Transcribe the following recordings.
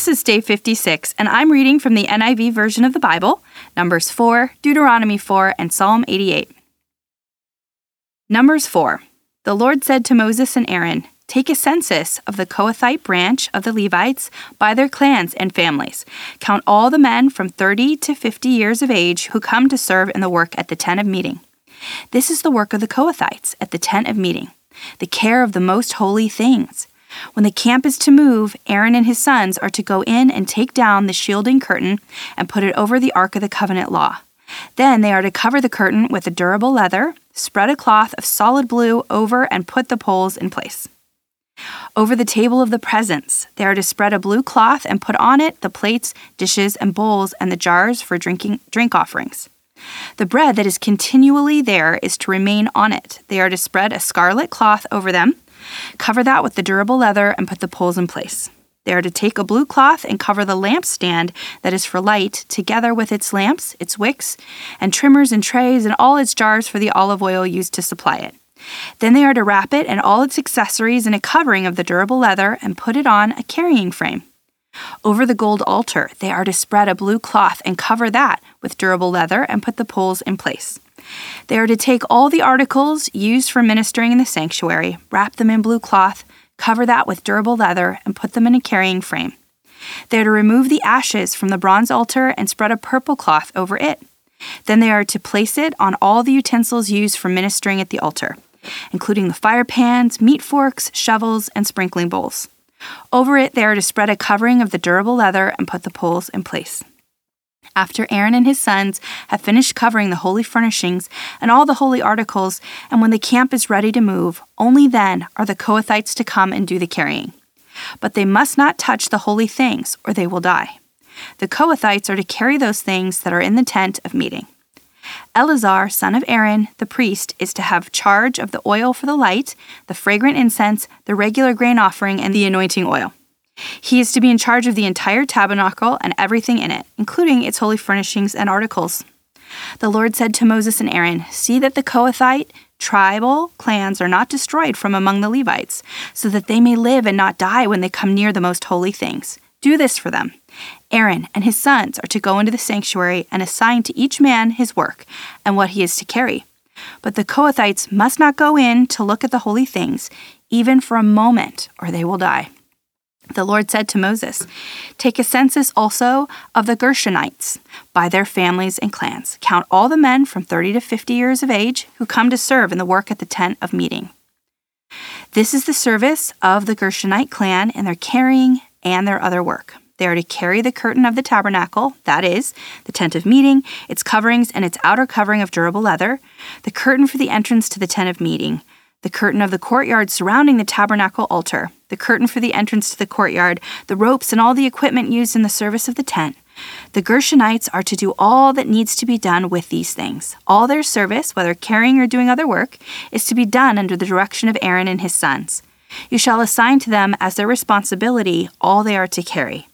This is day 56, and I'm reading from the NIV version of the Bible, Numbers 4, Deuteronomy 4, and Psalm 88. Numbers 4. The Lord said to Moses and Aaron, Take a census of the Kohathite branch of the Levites by their clans and families. Count all the men from 30 to 50 years of age who come to serve in the work at the tent of meeting. This is the work of the Kohathites at the tent of meeting, the care of the most holy things when the camp is to move, Aaron and his sons are to go in and take down the shielding curtain and put it over the Ark of the Covenant law. Then they are to cover the curtain with a durable leather, spread a cloth of solid blue over, and put the poles in place. Over the table of the presence, they are to spread a blue cloth and put on it the plates, dishes, and bowls and the jars for drinking drink offerings. The bread that is continually there is to remain on it. They are to spread a scarlet cloth over them Cover that with the durable leather and put the poles in place. They are to take a blue cloth and cover the lampstand that is for light, together with its lamps, its wicks, and trimmers and trays, and all its jars for the olive oil used to supply it. Then they are to wrap it and all its accessories in a covering of the durable leather and put it on a carrying frame. Over the gold altar, they are to spread a blue cloth and cover that with durable leather and put the poles in place. They are to take all the articles used for ministering in the sanctuary, wrap them in blue cloth, cover that with durable leather, and put them in a carrying frame. They are to remove the ashes from the bronze altar and spread a purple cloth over it. Then they are to place it on all the utensils used for ministering at the altar, including the fire pans, meat forks, shovels, and sprinkling bowls. Over it, they are to spread a covering of the durable leather and put the poles in place. After Aaron and his sons have finished covering the holy furnishings and all the holy articles, and when the camp is ready to move, only then are the Kohathites to come and do the carrying. But they must not touch the holy things, or they will die. The Kohathites are to carry those things that are in the tent of meeting. Eleazar, son of Aaron, the priest, is to have charge of the oil for the light, the fragrant incense, the regular grain offering, and the anointing oil. He is to be in charge of the entire tabernacle and everything in it, including its holy furnishings and articles. The Lord said to Moses and Aaron, See that the Kohathite tribal clans are not destroyed from among the Levites, so that they may live and not die when they come near the most holy things. Do this for them. Aaron and his sons are to go into the sanctuary and assign to each man his work and what he is to carry. But the Kohathites must not go in to look at the holy things, even for a moment, or they will die. The Lord said to Moses, Take a census also of the Gershonites by their families and clans. Count all the men from 30 to 50 years of age who come to serve in the work at the tent of meeting. This is the service of the Gershonite clan in their carrying and their other work. They are to carry the curtain of the tabernacle, that is, the tent of meeting, its coverings, and its outer covering of durable leather, the curtain for the entrance to the tent of meeting, the curtain of the courtyard surrounding the tabernacle altar, the curtain for the entrance to the courtyard, the ropes, and all the equipment used in the service of the tent. The Gershonites are to do all that needs to be done with these things. All their service, whether carrying or doing other work, is to be done under the direction of Aaron and his sons. You shall assign to them as their responsibility all they are to carry.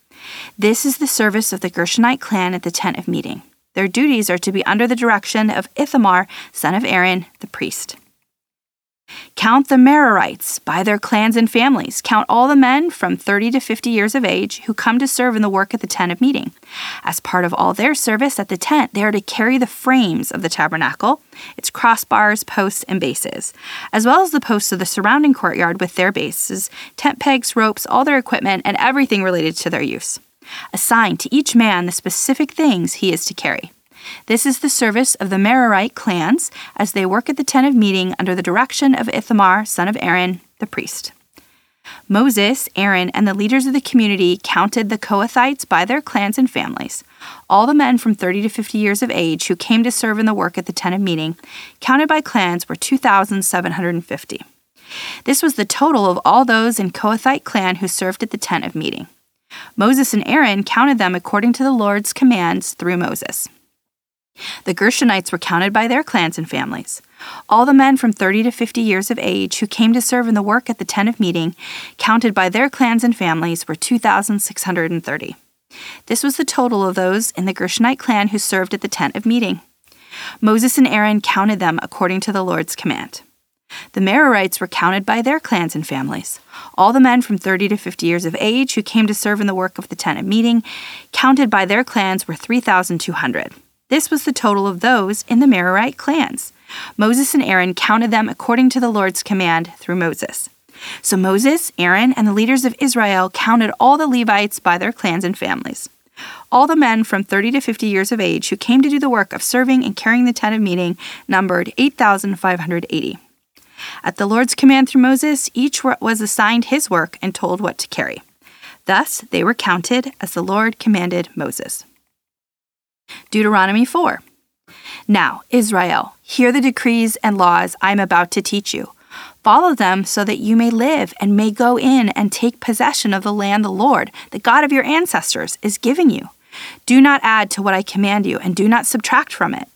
This is the service of the Gershonite clan at the tent of meeting. Their duties are to be under the direction of Ithamar, son of Aaron, the priest. Count the Merarites by their clans and families. Count all the men from 30 to 50 years of age who come to serve in the work at the tent of meeting. As part of all their service at the tent, they are to carry the frames of the tabernacle, its crossbars, posts, and bases, as well as the posts of the surrounding courtyard with their bases, tent pegs, ropes, all their equipment, and everything related to their use. Assign to each man the specific things he is to carry. This is the service of the Merarite clans as they work at the tent of meeting under the direction of Ithamar, son of Aaron, the priest. Moses, Aaron, and the leaders of the community counted the Kohathites by their clans and families. All the men from 30 to 50 years of age who came to serve in the work at the tent of meeting, counted by clans, were 2,750. This was the total of all those in Kohathite clan who served at the tent of meeting. Moses and Aaron counted them according to the Lord's commands through Moses. The Gershonites were counted by their clans and families. All the men from 30 to 50 years of age who came to serve in the work at the tent of meeting, counted by their clans and families, were 2,630. This was the total of those in the Gershonite clan who served at the tent of meeting. Moses and Aaron counted them according to the Lord's command. The Merarites were counted by their clans and families. All the men from 30 to 50 years of age who came to serve in the work of the tent of meeting, counted by their clans, were 3,200. This was the total of those in the Merarite clans. Moses and Aaron counted them according to the Lord's command through Moses. So Moses, Aaron, and the leaders of Israel counted all the Levites by their clans and families. All the men from 30 to 50 years of age who came to do the work of serving and carrying the tent of meeting numbered 8,580. At the Lord's command through Moses, each was assigned his work and told what to carry. Thus they were counted as the Lord commanded Moses. Deuteronomy 4. Now, Israel, hear the decrees and laws I am about to teach you. Follow them so that you may live and may go in and take possession of the land the Lord, the God of your ancestors, is giving you. Do not add to what I command you, and do not subtract from it,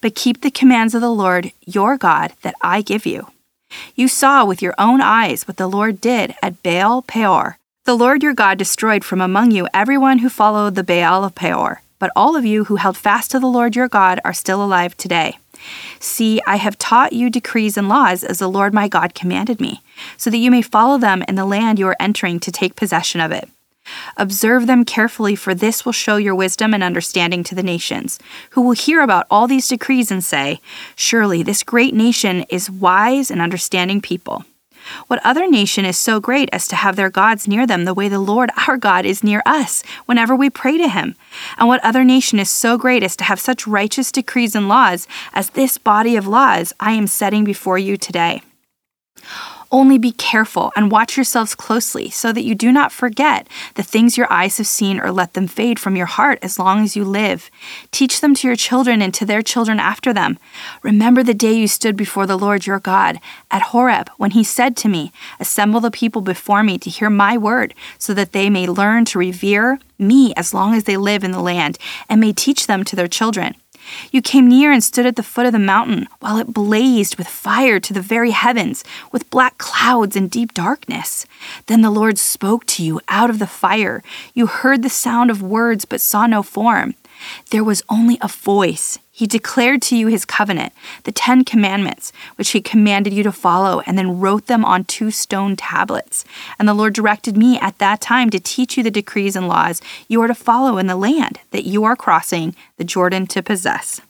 but keep the commands of the Lord your God that I give you. You saw with your own eyes what the Lord did at Baal Peor. The Lord your God destroyed from among you everyone who followed the Baal of Peor, but all of you who held fast to the Lord your God are still alive today. See, I have taught you decrees and laws as the Lord my God commanded me, so that you may follow them in the land you are entering to take possession of it. Observe them carefully, for this will show your wisdom and understanding to the nations, who will hear about all these decrees and say, Surely this great nation is wise and understanding people. What other nation is so great as to have their gods near them the way the Lord our God is near us whenever we pray to him? And what other nation is so great as to have such righteous decrees and laws as this body of laws I am setting before you today? Only be careful and watch yourselves closely so that you do not forget the things your eyes have seen or let them fade from your heart as long as you live. Teach them to your children and to their children after them. Remember the day you stood before the Lord your God at Horeb when he said to me, Assemble the people before me to hear my word so that they may learn to revere me as long as they live in the land and may teach them to their children. You came near and stood at the foot of the mountain, while it blazed with fire to the very heavens, with black clouds and deep darkness. Then the Lord spoke to you out of the fire. You heard the sound of words, but saw no form. There was only a voice. He declared to you his covenant, the Ten Commandments, which he commanded you to follow, and then wrote them on two stone tablets. And the Lord directed me at that time to teach you the decrees and laws you are to follow in the land that you are crossing the Jordan to possess.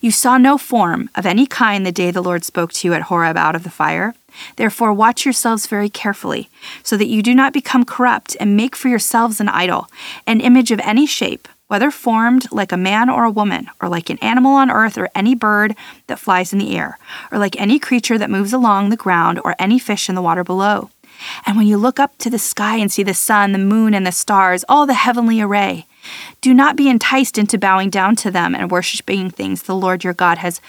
You saw no form of any kind the day the Lord spoke to you at Horeb out of the fire. Therefore, watch yourselves very carefully, so that you do not become corrupt and make for yourselves an idol, an image of any shape whether formed like a man or a woman, or like an animal on earth, or any bird that flies in the air, or like any creature that moves along the ground, or any fish in the water below. And when you look up to the sky and see the sun, the moon, and the stars, all the heavenly array, do not be enticed into bowing down to them and worshiping things the Lord your God has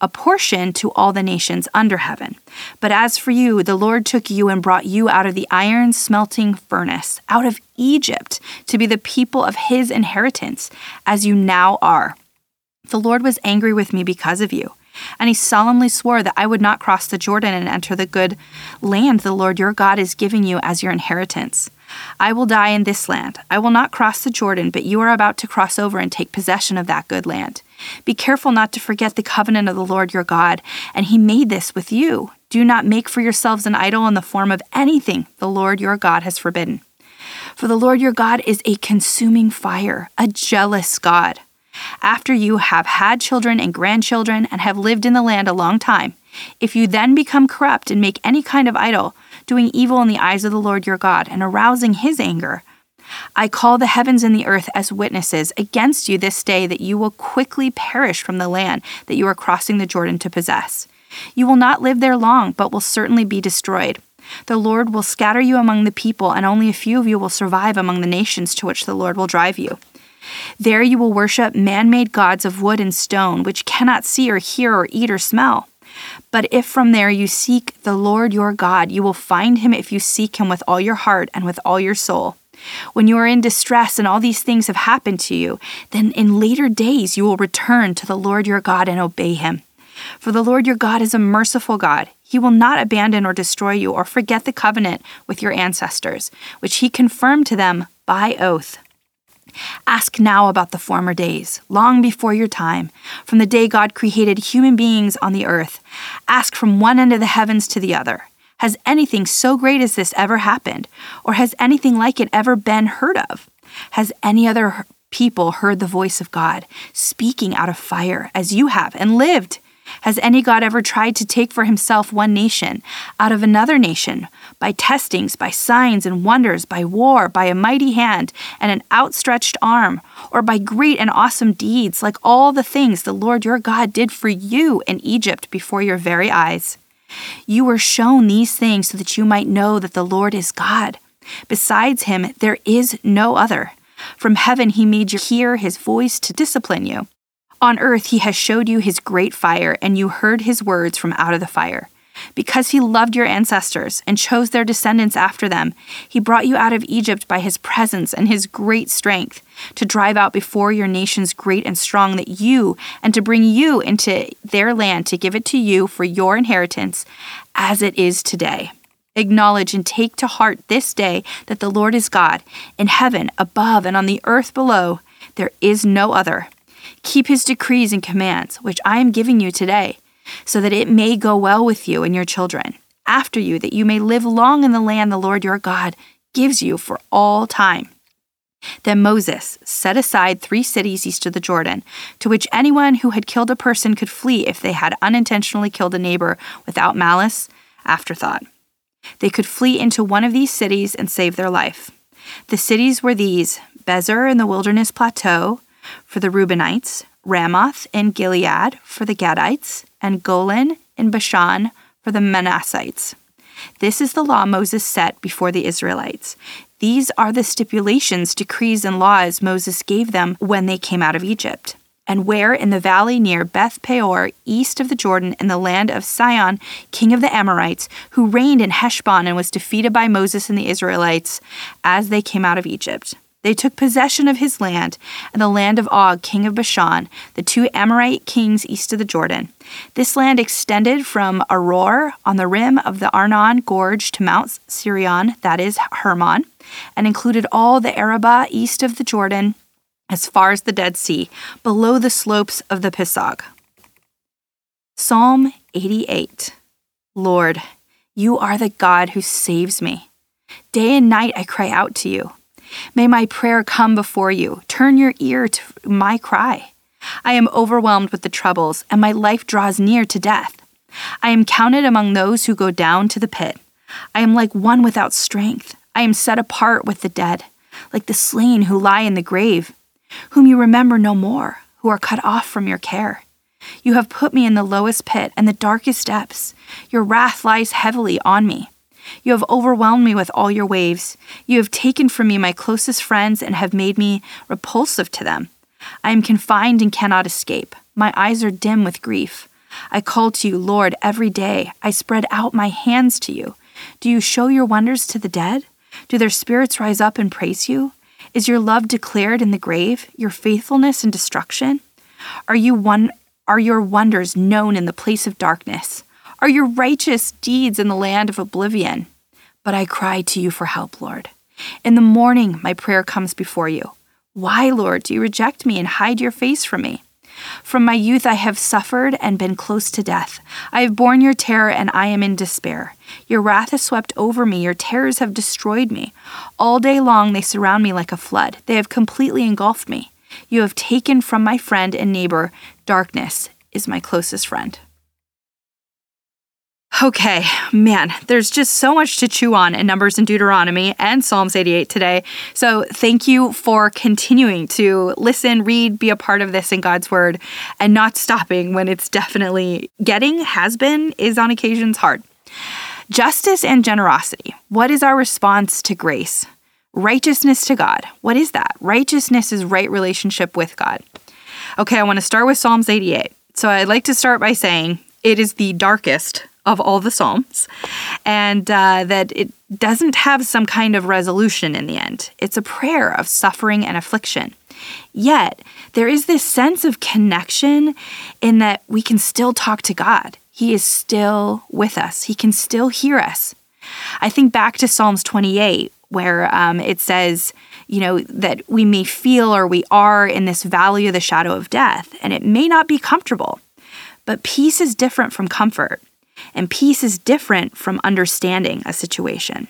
apportioned to all the nations under heaven. But as for you, the Lord took you and brought you out of the iron smelting furnace, out of Egypt, to be the people of his inheritance, as you now are. The Lord was angry with me because of you. And he solemnly swore that I would not cross the Jordan and enter the good land the Lord your God is giving you as your inheritance. I will die in this land. I will not cross the Jordan, but you are about to cross over and take possession of that good land. Be careful not to forget the covenant of the Lord your God, and he made this with you. Do not make for yourselves an idol in the form of anything the Lord your God has forbidden. For the Lord your God is a consuming fire, a jealous God. After you have had children and grandchildren and have lived in the land a long time, if you then become corrupt and make any kind of idol, doing evil in the eyes of the Lord your God and arousing his anger, I call the heavens and the earth as witnesses against you this day that you will quickly perish from the land that you are crossing the Jordan to possess. You will not live there long, but will certainly be destroyed. The Lord will scatter you among the people, and only a few of you will survive among the nations to which the Lord will drive you. There you will worship man made gods of wood and stone, which cannot see or hear or eat or smell. But if from there you seek the Lord your God, you will find him if you seek him with all your heart and with all your soul. When you are in distress and all these things have happened to you, then in later days you will return to the Lord your God and obey him. For the Lord your God is a merciful God. He will not abandon or destroy you or forget the covenant with your ancestors, which he confirmed to them by oath. Ask now about the former days, long before your time, from the day God created human beings on the earth. Ask from one end of the heavens to the other. Has anything so great as this ever happened? Or has anything like it ever been heard of? Has any other people heard the voice of God speaking out of fire as you have and lived? Has any God ever tried to take for himself one nation out of another nation by testings, by signs and wonders, by war, by a mighty hand and an outstretched arm, or by great and awesome deeds, like all the things the Lord your God did for you in Egypt before your very eyes? You were shown these things so that you might know that the Lord is God. Besides him, there is no other. From heaven, he made you hear his voice to discipline you. On earth, he has showed you his great fire, and you heard his words from out of the fire. Because he loved your ancestors and chose their descendants after them, he brought you out of Egypt by his presence and his great strength, to drive out before your nations great and strong that you, and to bring you into their land to give it to you for your inheritance, as it is today. Acknowledge and take to heart this day that the Lord is God, in heaven above and on the earth below. There is no other. Keep his decrees and commands, which I am giving you today, so that it may go well with you and your children after you, that you may live long in the land the Lord your God gives you for all time. Then Moses set aside three cities east of the Jordan, to which anyone who had killed a person could flee if they had unintentionally killed a neighbor without malice, aforethought. They could flee into one of these cities and save their life. The cities were these Bezer in the wilderness plateau, for the Reubenites, Ramoth in Gilead for the Gadites, and Golan in Bashan for the Manassites. This is the law Moses set before the Israelites. These are the stipulations, decrees, and laws Moses gave them when they came out of Egypt. And where in the valley near Beth Peor, east of the Jordan, in the land of Sihon, king of the Amorites, who reigned in Heshbon and was defeated by Moses and the Israelites as they came out of Egypt. They took possession of his land and the land of Og, king of Bashan, the two Amorite kings east of the Jordan. This land extended from Aroer on the rim of the Arnon Gorge to Mount Sirion, that is Hermon, and included all the Arabah east of the Jordan as far as the Dead Sea, below the slopes of the Pisgah. Psalm 88 Lord, you are the God who saves me. Day and night I cry out to you. May my prayer come before you. Turn your ear to my cry. I am overwhelmed with the troubles, and my life draws near to death. I am counted among those who go down to the pit. I am like one without strength. I am set apart with the dead, like the slain who lie in the grave, whom you remember no more, who are cut off from your care. You have put me in the lowest pit and the darkest depths. Your wrath lies heavily on me. You have overwhelmed me with all your waves. You have taken from me my closest friends and have made me repulsive to them. I am confined and cannot escape. My eyes are dim with grief. I call to you, Lord, every day. I spread out my hands to you. Do you show your wonders to the dead? Do their spirits rise up and praise you? Is your love declared in the grave, your faithfulness in destruction? Are you one are your wonders known in the place of darkness? Are your righteous deeds in the land of oblivion. But I cry to you for help, Lord. In the morning, my prayer comes before you. Why, Lord, do you reject me and hide your face from me? From my youth I have suffered and been close to death. I have borne your terror and I am in despair. Your wrath has swept over me, your terrors have destroyed me. All day long they surround me like a flood, they have completely engulfed me. You have taken from my friend and neighbor, darkness is my closest friend. Okay, man, there's just so much to chew on in Numbers and Deuteronomy and Psalms 88 today. So thank you for continuing to listen, read, be a part of this in God's Word, and not stopping when it's definitely getting, has been, is on occasions hard. Justice and generosity. What is our response to grace? Righteousness to God. What is that? Righteousness is right relationship with God. Okay, I want to start with Psalms 88. So I'd like to start by saying it is the darkest of all the Psalms, and uh, that it doesn't have some kind of resolution in the end. It's a prayer of suffering and affliction. Yet, there is this sense of connection in that we can still talk to God. He is still with us, He can still hear us. I think back to Psalms 28, where um, it says, you know, that we may feel or we are in this valley of the shadow of death, and it may not be comfortable. But peace is different from comfort, and peace is different from understanding a situation.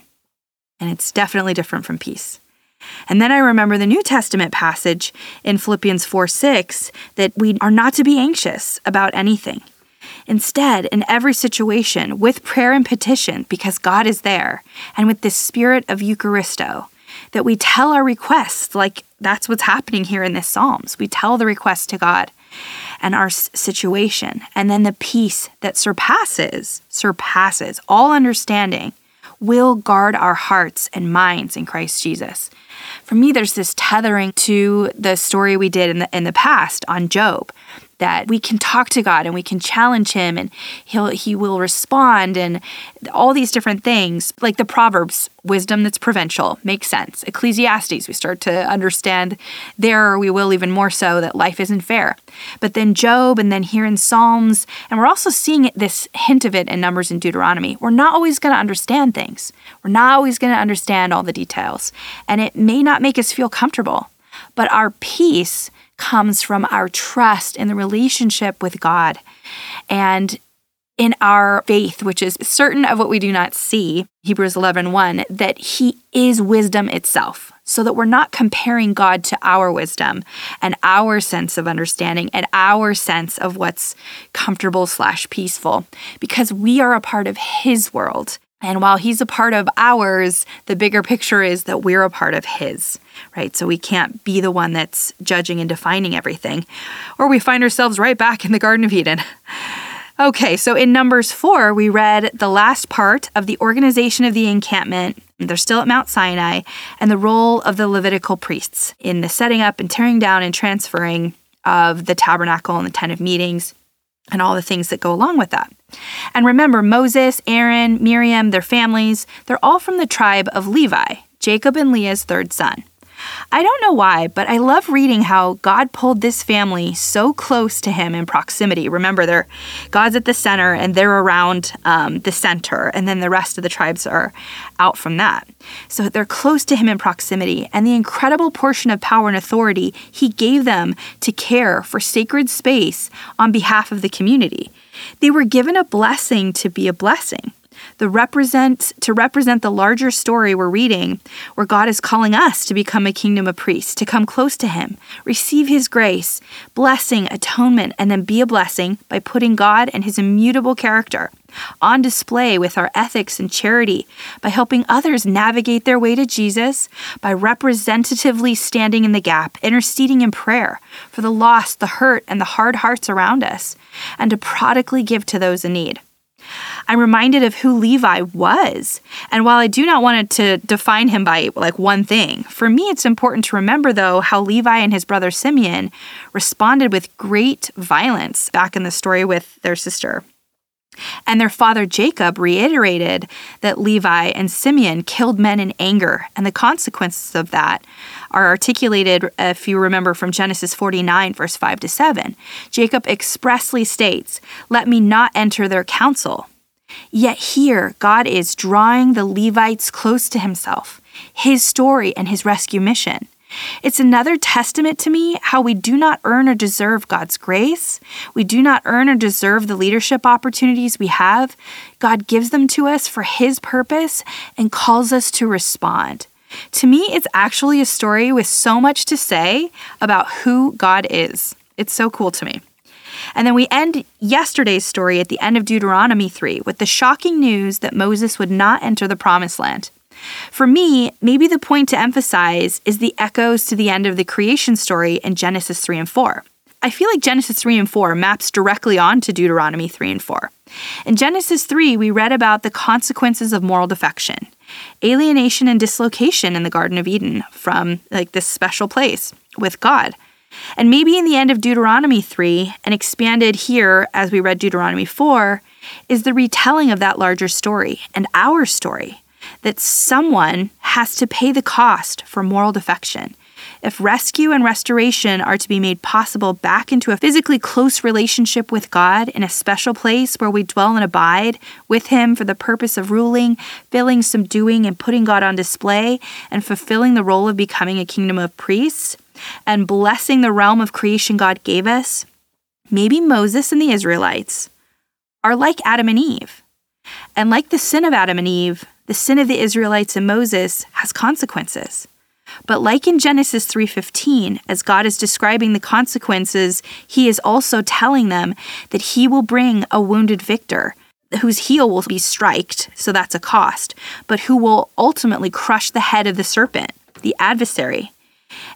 And it's definitely different from peace. And then I remember the New Testament passage in Philippians 4 6 that we are not to be anxious about anything. Instead, in every situation, with prayer and petition, because God is there, and with this spirit of Eucharisto, that we tell our requests, like that's what's happening here in this Psalms. We tell the request to God and our situation, and then the peace that surpasses, surpasses all understanding will guard our hearts and minds in Christ Jesus. For me, there's this tethering to the story we did in the, in the past on Job, that we can talk to God and we can challenge him and he'll he will respond and all these different things. Like the proverbs wisdom that's provincial makes sense. Ecclesiastes we start to understand there we will even more so that life isn't fair. But then job and then here in psalms and we're also seeing this hint of it in numbers and deuteronomy. We're not always going to understand things. We're not always going to understand all the details. And it may not make us feel comfortable but our peace comes from our trust in the relationship with God and in our faith, which is certain of what we do not see, Hebrews 11 1, that He is wisdom itself, so that we're not comparing God to our wisdom and our sense of understanding and our sense of what's comfortable slash peaceful, because we are a part of His world. And while he's a part of ours, the bigger picture is that we're a part of his, right? So we can't be the one that's judging and defining everything, or we find ourselves right back in the Garden of Eden. Okay, so in Numbers 4, we read the last part of the organization of the encampment. They're still at Mount Sinai, and the role of the Levitical priests in the setting up and tearing down and transferring of the tabernacle and the tent of meetings and all the things that go along with that. And remember, Moses, Aaron, Miriam, their families, they're all from the tribe of Levi, Jacob and Leah's third son. I don't know why, but I love reading how God pulled this family so close to Him in proximity. Remember, they're God's at the center, and they're around um, the center, and then the rest of the tribes are out from that. So they're close to Him in proximity, and the incredible portion of power and authority He gave them to care for sacred space on behalf of the community. They were given a blessing to be a blessing the represent to represent the larger story we're reading where God is calling us to become a kingdom of priests, to come close to him, receive his grace, blessing, atonement, and then be a blessing by putting God and his immutable character on display with our ethics and charity, by helping others navigate their way to Jesus, by representatively standing in the gap, interceding in prayer for the lost, the hurt, and the hard hearts around us, and to prodigally give to those in need. I'm reminded of who Levi was. And while I do not want to define him by like one thing, for me it's important to remember though how Levi and his brother Simeon responded with great violence back in the story with their sister. And their father Jacob reiterated that Levi and Simeon killed men in anger, and the consequences of that are articulated, if you remember, from Genesis 49, verse 5 to 7. Jacob expressly states, Let me not enter their council. Yet here, God is drawing the Levites close to himself, his story, and his rescue mission. It's another testament to me how we do not earn or deserve God's grace. We do not earn or deserve the leadership opportunities we have. God gives them to us for His purpose and calls us to respond. To me, it's actually a story with so much to say about who God is. It's so cool to me. And then we end yesterday's story at the end of Deuteronomy 3 with the shocking news that Moses would not enter the promised land. For me, maybe the point to emphasize is the echoes to the end of the creation story in Genesis 3 and 4. I feel like Genesis 3 and 4 maps directly onto Deuteronomy 3 and 4. In Genesis 3, we read about the consequences of moral defection, alienation and dislocation in the Garden of Eden from like this special place with God. And maybe in the end of Deuteronomy 3, and expanded here as we read Deuteronomy 4, is the retelling of that larger story and our story that someone has to pay the cost for moral defection. If rescue and restoration are to be made possible back into a physically close relationship with God in a special place where we dwell and abide with Him for the purpose of ruling, filling, subduing, and putting God on display, and fulfilling the role of becoming a kingdom of priests, and blessing the realm of creation God gave us, maybe Moses and the Israelites are like Adam and Eve. And like the sin of Adam and Eve, the sin of the Israelites and Moses has consequences. But like in Genesis 3:15, as God is describing the consequences, he is also telling them that he will bring a wounded victor whose heel will be striked, so that's a cost, but who will ultimately crush the head of the serpent, the adversary.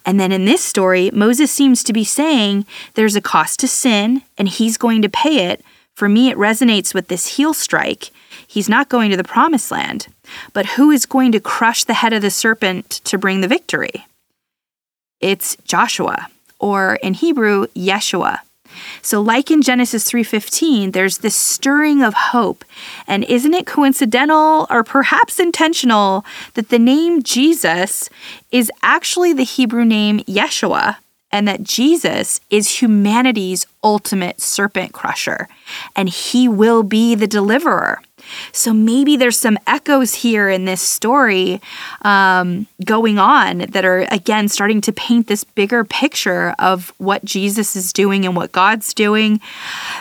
And then in this story, Moses seems to be saying there's a cost to sin and he's going to pay it. For me, it resonates with this heel strike. He's not going to the promised land. But who is going to crush the head of the serpent to bring the victory? It's Joshua, or in Hebrew, Yeshua. So like in Genesis 3:15, there's this stirring of hope. And isn't it coincidental or perhaps intentional that the name Jesus is actually the Hebrew name Yeshua? and that Jesus is humanity's ultimate serpent crusher, and he will be the deliverer. So maybe there's some echoes here in this story um, going on that are, again, starting to paint this bigger picture of what Jesus is doing and what God's doing.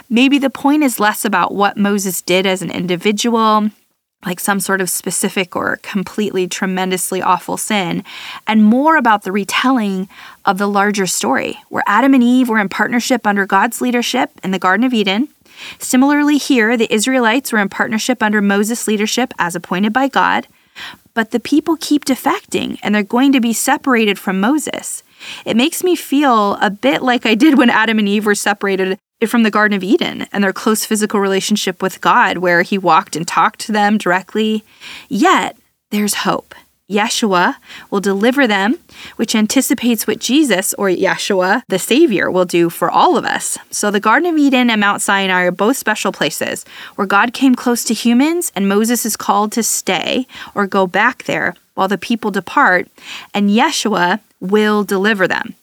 Maybe the point is less about what Moses did as an individual like some sort of specific or completely tremendously awful sin, and more about the retelling of the larger story, where Adam and Eve were in partnership under God's leadership in the Garden of Eden. Similarly, here, the Israelites were in partnership under Moses' leadership as appointed by God, but the people keep defecting and they're going to be separated from Moses. It makes me feel a bit like I did when Adam and Eve were separated from the Garden of Eden and their close physical relationship with God, where He walked and talked to them directly. Yet, there's hope. Yeshua will deliver them, which anticipates what Jesus, or Yeshua, the Savior, will do for all of us. So the Garden of Eden and Mount Sinai are both special places where God came close to humans, and Moses is called to stay or go back there while the people depart, and Yeshua will deliver them.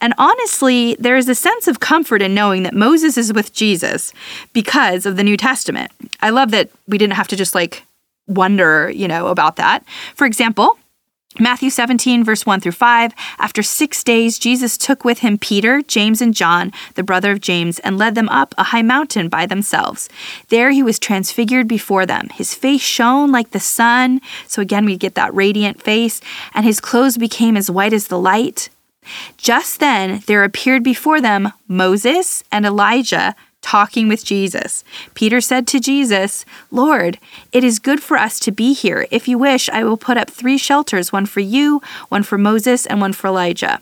And honestly, there is a sense of comfort in knowing that Moses is with Jesus because of the New Testament. I love that we didn't have to just like wonder, you know, about that. For example, Matthew 17, verse 1 through 5. After six days, Jesus took with him Peter, James, and John, the brother of James, and led them up a high mountain by themselves. There he was transfigured before them. His face shone like the sun. So again, we get that radiant face, and his clothes became as white as the light. Just then there appeared before them Moses and Elijah talking with Jesus. Peter said to Jesus, Lord, it is good for us to be here. If you wish, I will put up three shelters one for you, one for Moses, and one for Elijah.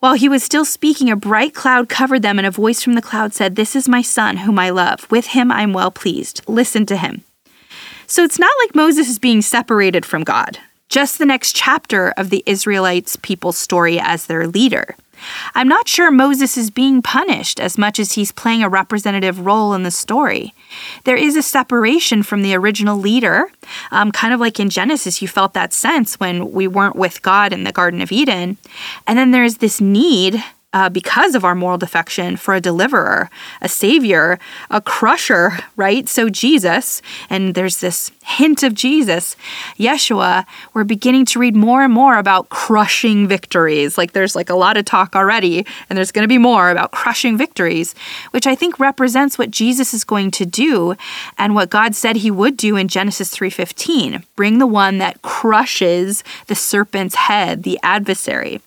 While he was still speaking, a bright cloud covered them, and a voice from the cloud said, This is my son, whom I love. With him I am well pleased. Listen to him. So it's not like Moses is being separated from God, just the next chapter of the Israelites' people's story as their leader. I'm not sure Moses is being punished as much as he's playing a representative role in the story. There is a separation from the original leader, um, kind of like in Genesis, you felt that sense when we weren't with God in the Garden of Eden. And then there's this need uh, because of our moral defection for a deliverer, a savior, a crusher, right? So, Jesus, and there's this hint of Jesus, Yeshua, we're beginning to read more and more about crushing victories. Like, there's like a lot of talk already, and there's going to be more about crushing victories, which I think represents what Jesus is going to do and what God said he would do in Genesis 3:15, bring the one that crushes the serpent's head, the adversary.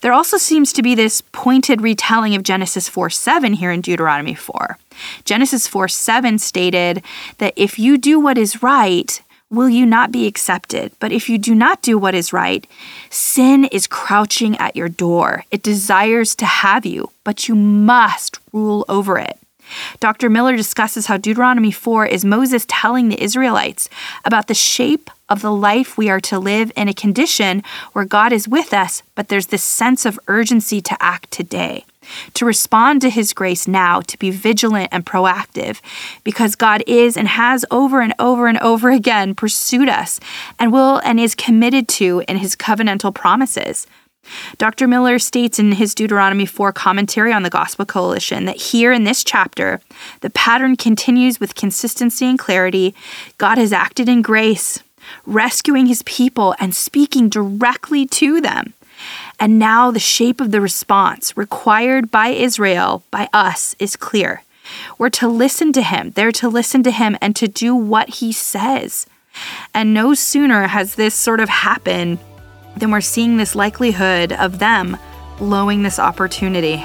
There also seems to be this pointed retelling of Genesis 4 7 here in Deuteronomy 4. Genesis 4 7 stated that if you do what is right, will you not be accepted? But if you do not do what is right, sin is crouching at your door. It desires to have you, but you must rule over it. Dr. Millar discusses how Deuteronomy 4 is Moses telling the Israelites about the shape of the life we are to live in a condition where God is with us, but there's this sense of urgency to act today, to respond to His grace now, to be vigilant and proactive, because God is and has over and over and over again pursued us and will and is committed to in His covenantal promises. Dr. Millar states in his Deuteronomy 4 commentary on the Gospel Coalition that here in this chapter, the pattern continues with consistency and clarity. God has acted in grace, rescuing his people and speaking directly to them. And now the shape of the response required by Israel, by us, is clear. We're to listen to him, they're to listen to him and to do what he says. And no sooner has this sort of happened than we're seeing this likelihood of them blowing this opportunity.